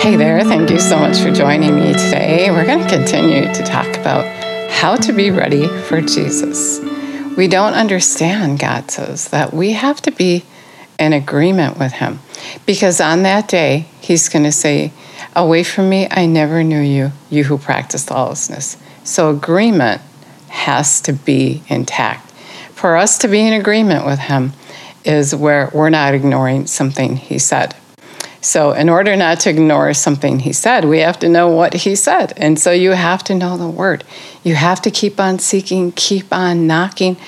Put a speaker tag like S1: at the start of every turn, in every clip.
S1: Hey there, thank you so much for joining me today. We're going to continue to talk about how to be ready for Jesus. We don't understand, God says, that we have to be in agreement with Him because on that day, He's going to say, Away from me, I never knew you, you who practice lawlessness. So agreement has to be intact. For us to be in agreement with Him is where we're not ignoring something He said. So, in order not to ignore something he said, we have to know what he said. And so, you have to know the word. You have to keep on seeking, keep on knocking,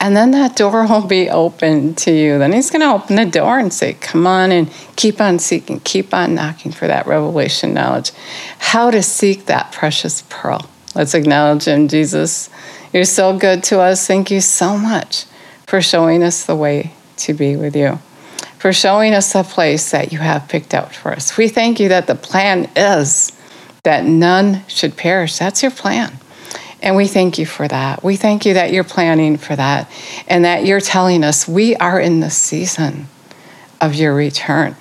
S1: and then that door will be open to you. Then he's going to open the door and say, Come on and keep on seeking, keep on knocking for that revelation knowledge. How to seek that precious pearl. Let's acknowledge him, Jesus. You're so good to us. Thank you so much for showing us the way to be with you for showing us a place that you have picked out for us. We thank you that the plan is that none should perish. That's your plan. And we thank you for that. We thank you that you're planning for that and that you're telling us we are in the season of your return.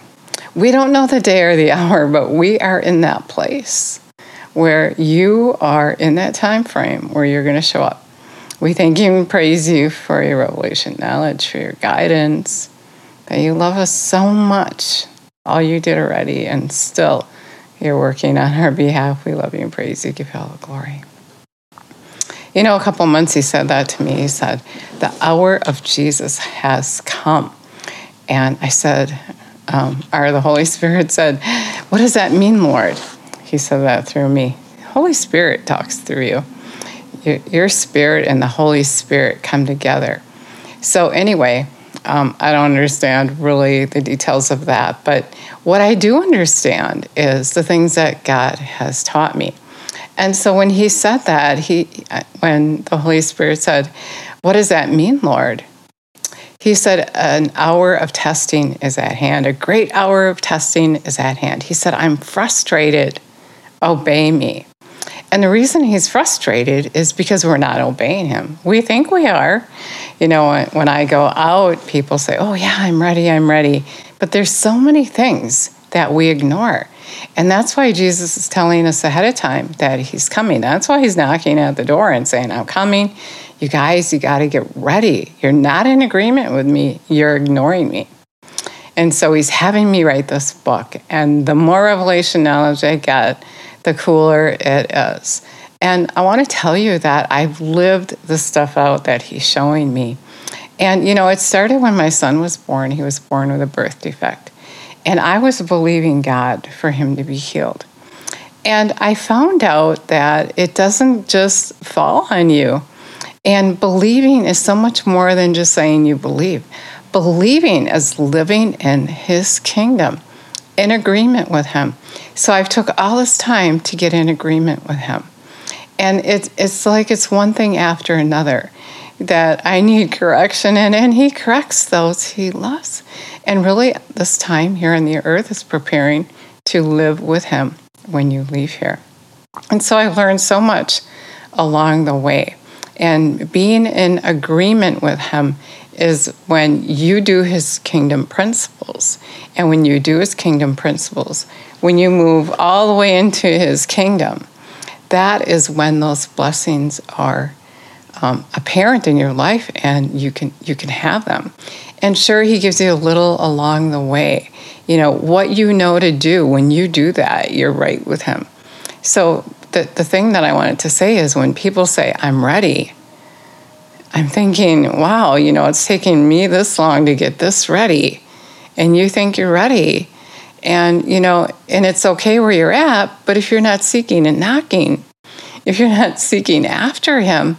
S1: We don't know the day or the hour, but we are in that place where you are in that time frame where you're going to show up. We thank you and praise you for your revelation knowledge, for your guidance, you love us so much, all you did already, and still you're working on our behalf. We love you and praise you. Give you all the glory. You know, a couple months he said that to me. He said, The hour of Jesus has come. And I said, um, the Holy Spirit said, What does that mean, Lord? He said that through me. Holy Spirit talks through you. Your, your spirit and the Holy Spirit come together. So, anyway, um, I don't understand really the details of that, but what I do understand is the things that God has taught me. And so when he said that, he when the Holy Spirit said, "What does that mean, Lord?" He said, "An hour of testing is at hand. A great hour of testing is at hand." He said, "I'm frustrated. Obey me." And the reason he's frustrated is because we're not obeying him. We think we are. You know, when I go out, people say, Oh, yeah, I'm ready, I'm ready. But there's so many things that we ignore. And that's why Jesus is telling us ahead of time that he's coming. That's why he's knocking at the door and saying, I'm coming. You guys, you got to get ready. You're not in agreement with me, you're ignoring me. And so he's having me write this book. And the more revelation knowledge I get, the cooler it is. And I want to tell you that I've lived the stuff out that he's showing me. And, you know, it started when my son was born. He was born with a birth defect. And I was believing God for him to be healed. And I found out that it doesn't just fall on you. And believing is so much more than just saying you believe. Believing is living in his kingdom in agreement with him. So I've took all this time to get in agreement with him. And it's it's like it's one thing after another that I need correction in, and he corrects those he loves. And really, this time here on the earth is preparing to live with him when you leave here. And so I learned so much along the way. And being in agreement with him is when you do his kingdom principles. And when you do his kingdom principles, when you move all the way into his kingdom, that is when those blessings are um, apparent in your life and you can you can have them. And sure he gives you a little along the way. You know, what you know to do when you do that, you're right with him. So the, the thing that I wanted to say is when people say, I'm ready, I'm thinking, wow, you know, it's taking me this long to get this ready. And you think you're ready. And, you know, and it's okay where you're at, but if you're not seeking and knocking, if you're not seeking after Him,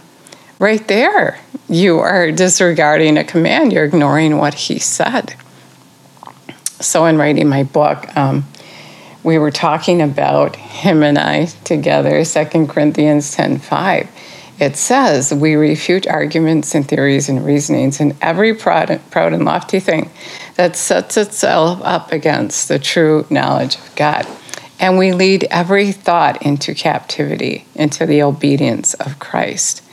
S1: right there, you are disregarding a command. You're ignoring what He said. So, in writing my book, um, we were talking about him and I together, 2 Corinthians 10 5 it says, We refute arguments and theories and reasonings and every proud, and lofty thing that sets itself up against the true knowledge of God. And we lead every thought into captivity, into the obedience of Christ.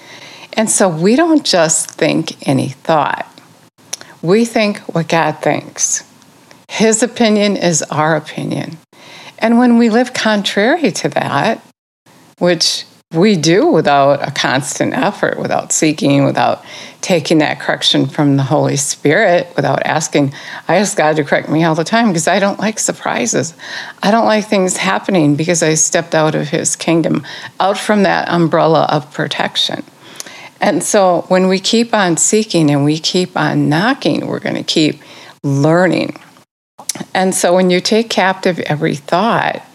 S1: And so we don't just think any thought, we think what God thinks. His opinion is our opinion. And when we live contrary to that, which we do without a constant effort, without seeking, without taking that correction from the Holy Spirit, without asking. I ask God to correct me all the time because I don't like surprises. I don't like things happening because I stepped out of His kingdom, out from that umbrella of protection. And so when we keep on seeking and we keep on knocking, we're going to keep learning. And so when you take captive every thought,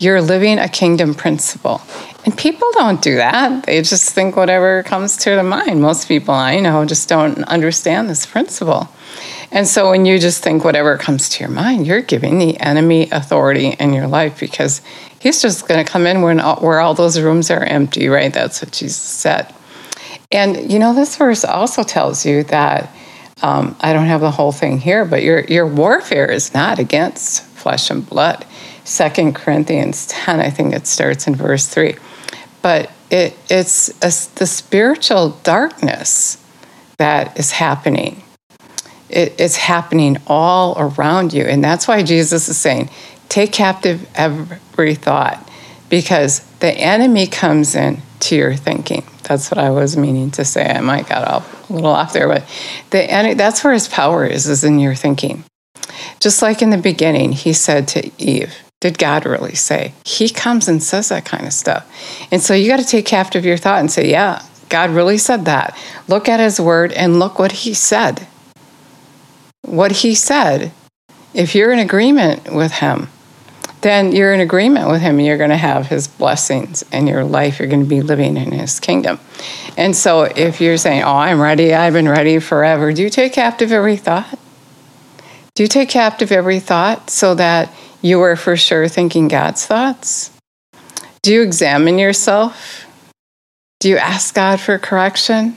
S1: you're living a kingdom principle. And people don't do that. They just think whatever comes to their mind. Most people I know just don't understand this principle. And so when you just think whatever comes to your mind, you're giving the enemy authority in your life because he's just going to come in when all, where all those rooms are empty, right? That's what Jesus said. And you know, this verse also tells you that um, I don't have the whole thing here, but your your warfare is not against flesh and blood. Second Corinthians 10, I think it starts in verse 3 but it, it's a, the spiritual darkness that is happening. It, it's happening all around you. And that's why Jesus is saying, take captive every thought, because the enemy comes in to your thinking. That's what I was meaning to say. I might got off a little off there, but the enemy, that's where his power is, is in your thinking. Just like in the beginning, he said to Eve, did God really say? He comes and says that kind of stuff. And so you got to take captive your thought and say, yeah, God really said that. Look at his word and look what he said. What he said, if you're in agreement with him, then you're in agreement with him. You're going to have his blessings in your life. You're going to be living in his kingdom. And so if you're saying, oh, I'm ready, I've been ready forever, do you take captive every thought? Do you take captive every thought so that you are for sure thinking God's thoughts? Do you examine yourself? Do you ask God for correction?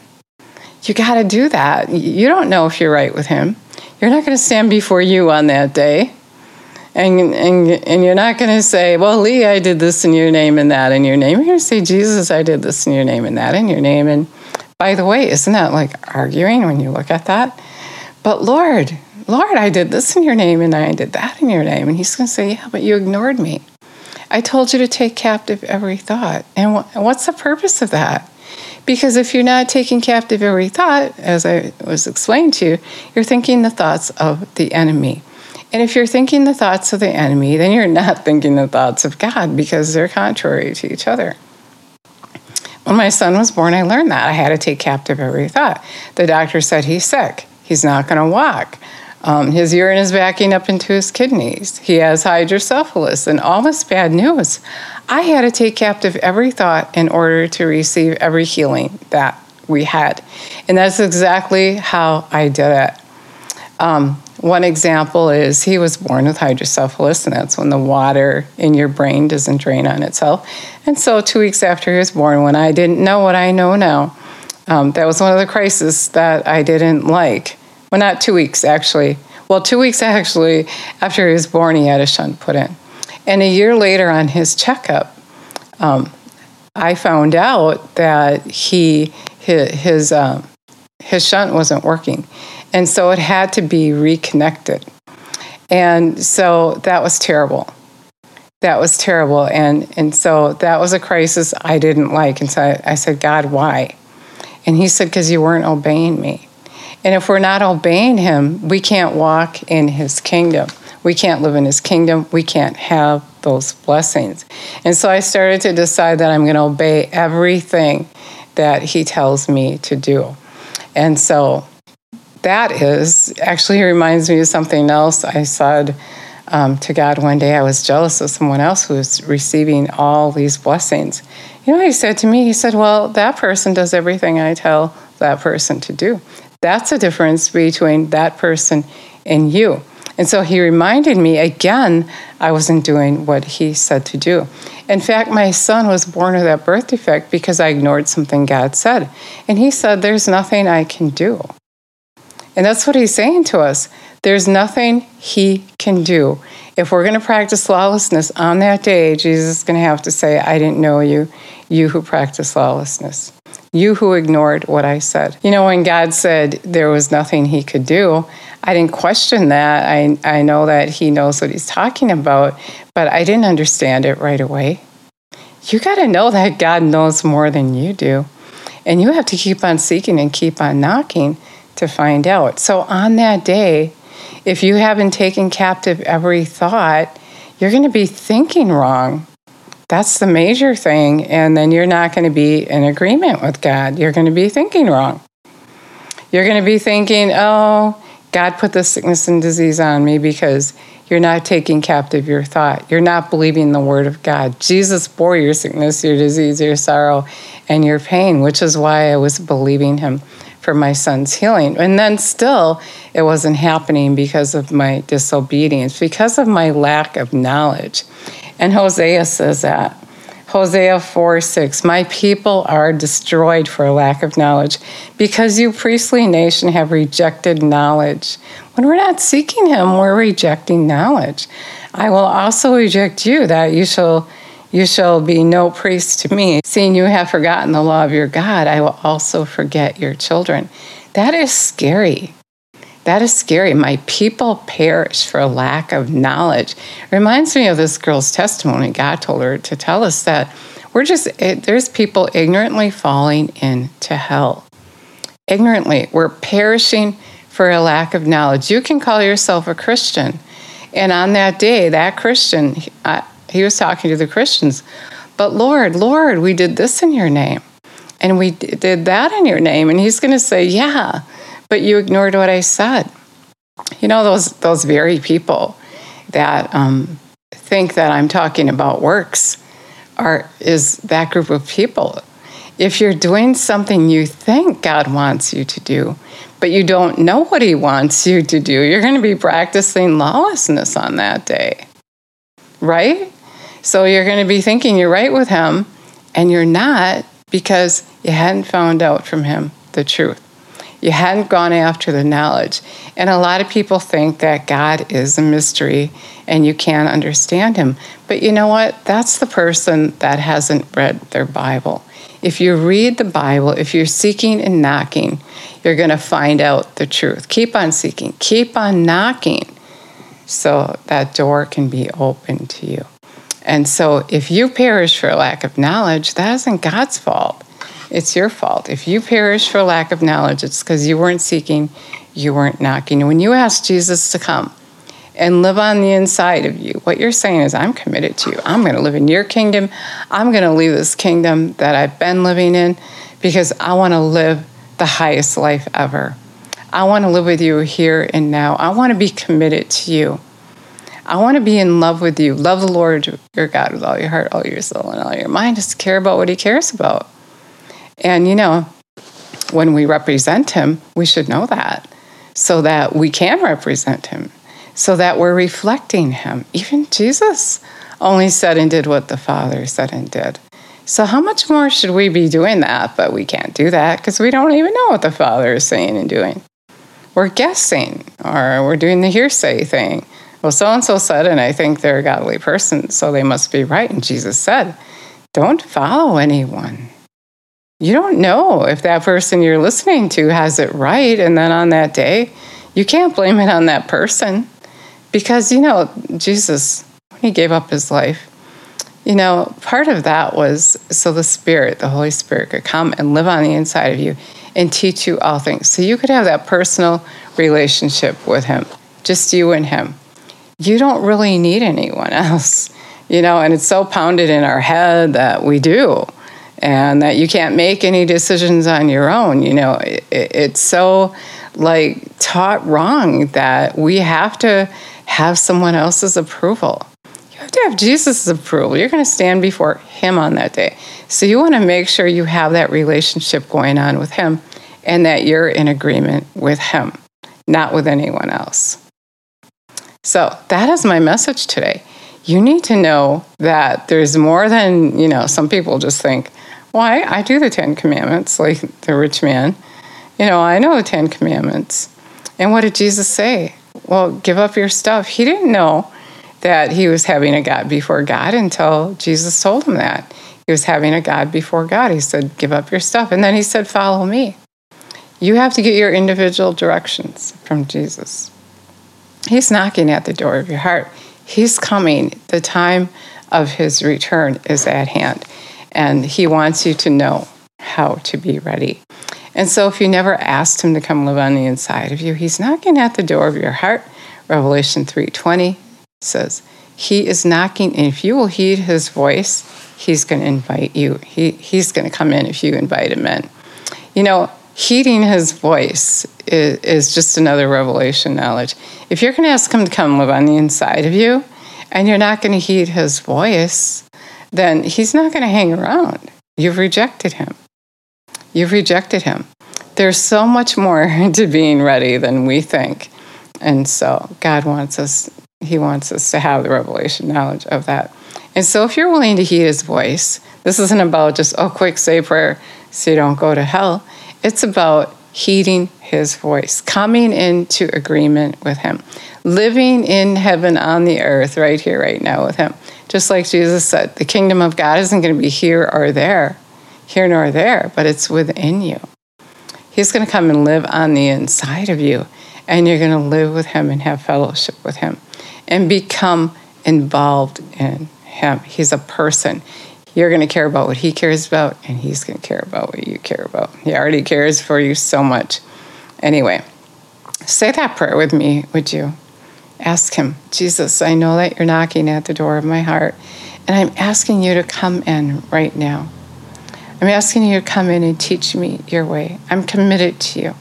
S1: You got to do that. You don't know if you're right with Him. You're not going to stand before you on that day. And, and, and you're not going to say, Well, Lee, I did this in your name and that in your name. You're going to say, Jesus, I did this in your name and that in your name. And by the way, isn't that like arguing when you look at that? But Lord, Lord, I did this in your name and I did that in your name. And he's going to say, Yeah, but you ignored me. I told you to take captive every thought. And what's the purpose of that? Because if you're not taking captive every thought, as I was explained to you, you're thinking the thoughts of the enemy. And if you're thinking the thoughts of the enemy, then you're not thinking the thoughts of God because they're contrary to each other. When my son was born, I learned that. I had to take captive every thought. The doctor said he's sick, he's not going to walk. Um, his urine is backing up into his kidneys. He has hydrocephalus and all this bad news. I had to take captive every thought in order to receive every healing that we had. And that's exactly how I did it. Um, one example is he was born with hydrocephalus, and that's when the water in your brain doesn't drain on itself. And so, two weeks after he was born, when I didn't know what I know now, um, that was one of the crises that I didn't like. Well, not two weeks actually. Well, two weeks actually after he was born, he had a shunt put in. And a year later on his checkup, um, I found out that he his his, um, his shunt wasn't working, and so it had to be reconnected. And so that was terrible. That was terrible, and and so that was a crisis I didn't like. And so I, I said, God, why? And he said, because you weren't obeying me. And if we're not obeying him, we can't walk in his kingdom. We can't live in his kingdom. We can't have those blessings. And so I started to decide that I'm going to obey everything that he tells me to do. And so that is actually reminds me of something else I said um, to God one day. I was jealous of someone else who was receiving all these blessings. You know, he said to me, he said, Well, that person does everything I tell that person to do. That's a difference between that person and you. And so he reminded me again, I wasn't doing what he said to do. In fact, my son was born with that birth defect because I ignored something God said. And he said, There's nothing I can do. And that's what he's saying to us. There's nothing he can do. If we're going to practice lawlessness on that day, Jesus is going to have to say, I didn't know you, you who practice lawlessness. You who ignored what I said. You know, when God said there was nothing he could do, I didn't question that. I, I know that he knows what he's talking about, but I didn't understand it right away. You got to know that God knows more than you do. And you have to keep on seeking and keep on knocking to find out. So on that day, if you haven't taken captive every thought, you're going to be thinking wrong. That's the major thing. And then you're not going to be in agreement with God. You're going to be thinking wrong. You're going to be thinking, oh, God put this sickness and disease on me because you're not taking captive your thought. You're not believing the word of God. Jesus bore your sickness, your disease, your sorrow, and your pain, which is why I was believing him for my son's healing. And then still, it wasn't happening because of my disobedience, because of my lack of knowledge. And Hosea says that. Hosea 4 6, my people are destroyed for lack of knowledge because you, priestly nation, have rejected knowledge. When we're not seeking Him, we're rejecting knowledge. I will also reject you, that you shall you shall be no priest to me. Seeing you have forgotten the law of your God, I will also forget your children. That is scary. That is scary. My people perish for lack of knowledge. Reminds me of this girl's testimony. God told her to tell us that we're just, it, there's people ignorantly falling into hell. Ignorantly. We're perishing for a lack of knowledge. You can call yourself a Christian. And on that day, that Christian, uh, he was talking to the Christians. But Lord, Lord, we did this in your name. And we did that in your name. And he's going to say, Yeah, but you ignored what I said. You know, those, those very people that um, think that I'm talking about works are, is that group of people. If you're doing something you think God wants you to do, but you don't know what He wants you to do, you're going to be practicing lawlessness on that day. Right? So you're going to be thinking you're right with him, and you're not because you hadn't found out from him the truth. You hadn't gone after the knowledge. And a lot of people think that God is a mystery and you can't understand him. But you know what? That's the person that hasn't read their Bible. If you read the Bible, if you're seeking and knocking, you're going to find out the truth. Keep on seeking, keep on knocking so that door can be open to you. And so if you perish for lack of knowledge, that isn't God's fault. It's your fault. If you perish for lack of knowledge, it's because you weren't seeking, you weren't knocking. When you ask Jesus to come and live on the inside of you, what you're saying is, I'm committed to you. I'm going to live in your kingdom. I'm going to leave this kingdom that I've been living in because I want to live the highest life ever. I want to live with you here and now. I want to be committed to you. I want to be in love with you. Love the Lord your God with all your heart, all your soul, and all your mind. Just care about what He cares about. And, you know, when we represent Him, we should know that so that we can represent Him, so that we're reflecting Him. Even Jesus only said and did what the Father said and did. So, how much more should we be doing that? But we can't do that because we don't even know what the Father is saying and doing. We're guessing or we're doing the hearsay thing well, so and so said, and I think they're a godly person, so they must be right. And Jesus said, don't follow anyone. You don't know if that person you're listening to has it right. And then on that day, you can't blame it on that person because, you know, Jesus, when he gave up his life, you know, part of that was so the Spirit, the Holy Spirit, could come and live on the inside of you and teach you all things. So you could have that personal relationship with Him, just you and Him you don't really need anyone else, you know, and it's so pounded in our head that we do and that you can't make any decisions on your own. You know, it, it's so like taught wrong that we have to have someone else's approval. You have to have Jesus' approval. You're going to stand before Him on that day. So you want to make sure you have that relationship going on with Him and that you're in agreement with Him, not with anyone else. So that is my message today. You need to know that there's more than, you know, some people just think, why? Well, I, I do the Ten Commandments like the rich man. You know, I know the Ten Commandments. And what did Jesus say? Well, give up your stuff. He didn't know that he was having a God before God until Jesus told him that. He was having a God before God. He said, Give up your stuff. And then he said, Follow me. You have to get your individual directions from Jesus. He's knocking at the door of your heart. He's coming. The time of his return is at hand. And he wants you to know how to be ready. And so if you never asked him to come live on the inside of you, he's knocking at the door of your heart. Revelation 3:20 says, he is knocking and if you will heed his voice, he's going to invite you. He, he's going to come in if you invite him in. You know, heeding his voice is, is just another revelation knowledge. If you're going to ask him to come live on the inside of you and you're not going to heed his voice, then he's not going to hang around. You've rejected him. You've rejected him. There's so much more to being ready than we think. And so God wants us, He wants us to have the revelation knowledge of that. And so if you're willing to heed His voice, this isn't about just, oh, quick, say prayer so you don't go to hell. It's about heeding His voice, coming into agreement with Him, living in heaven on the earth right here, right now with Him. Just like Jesus said, the kingdom of God isn't going to be here or there here nor there, but it's within you. He's going to come and live on the inside of you, and you're going to live with Him and have fellowship with Him and become involved in Him. He's a person. You're going to care about what He cares about, and He's going to care about what you care about. He already cares for you so much. Anyway, say that prayer with me, would you? Ask Him, Jesus, I know that you're knocking at the door of my heart, and I'm asking you to come in right now. I'm asking you to come in and teach me your way. I'm committed to you.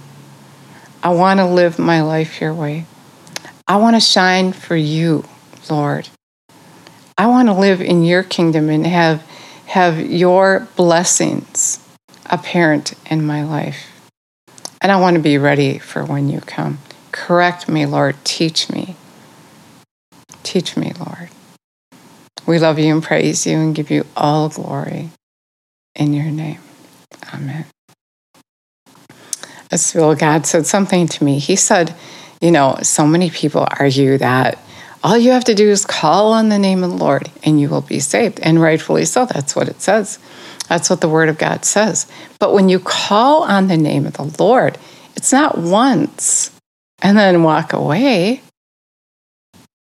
S1: I want to live my life your way. I want to shine for you, Lord. I want to live in your kingdom and have, have your blessings apparent in my life. And I want to be ready for when you come. Correct me, Lord. Teach me. Teach me, Lord. We love you and praise you and give you all glory in your name. Amen. As well, God said something to me. He said, You know, so many people argue that all you have to do is call on the name of the Lord and you will be saved. And rightfully so. That's what it says. That's what the Word of God says. But when you call on the name of the Lord, it's not once and then walk away.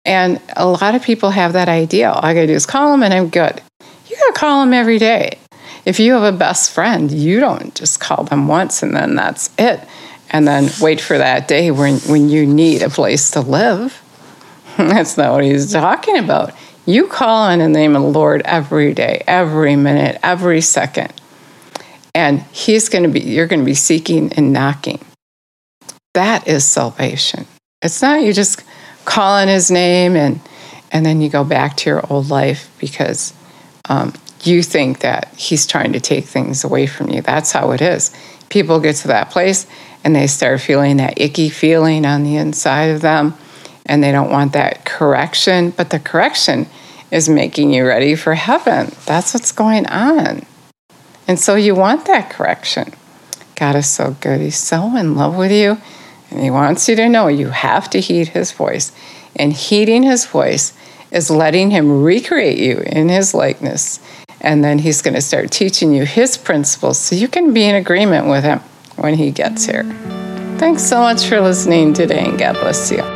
S1: And a lot of people have that idea. All I gotta do is call him and I'm good. You gotta call him every day. If you have a best friend, you don't just call them once and then that's it. And then wait for that day when, when you need a place to live. that's not what he's talking about. You call on the name of the Lord every day, every minute, every second. And he's going to be, you're going to be seeking and knocking. That is salvation. It's not you just call on his name and, and then you go back to your old life because um, you think that he's trying to take things away from you. That's how it is. People get to that place and they start feeling that icky feeling on the inside of them and they don't want that correction, but the correction is making you ready for heaven. That's what's going on. And so you want that correction. God is so good. He's so in love with you, and He wants you to know you have to heed His voice. And heeding His voice is letting Him recreate you in His likeness and then he's going to start teaching you his principles so you can be in agreement with him when he gets here. Thanks so much for listening today, and God bless you.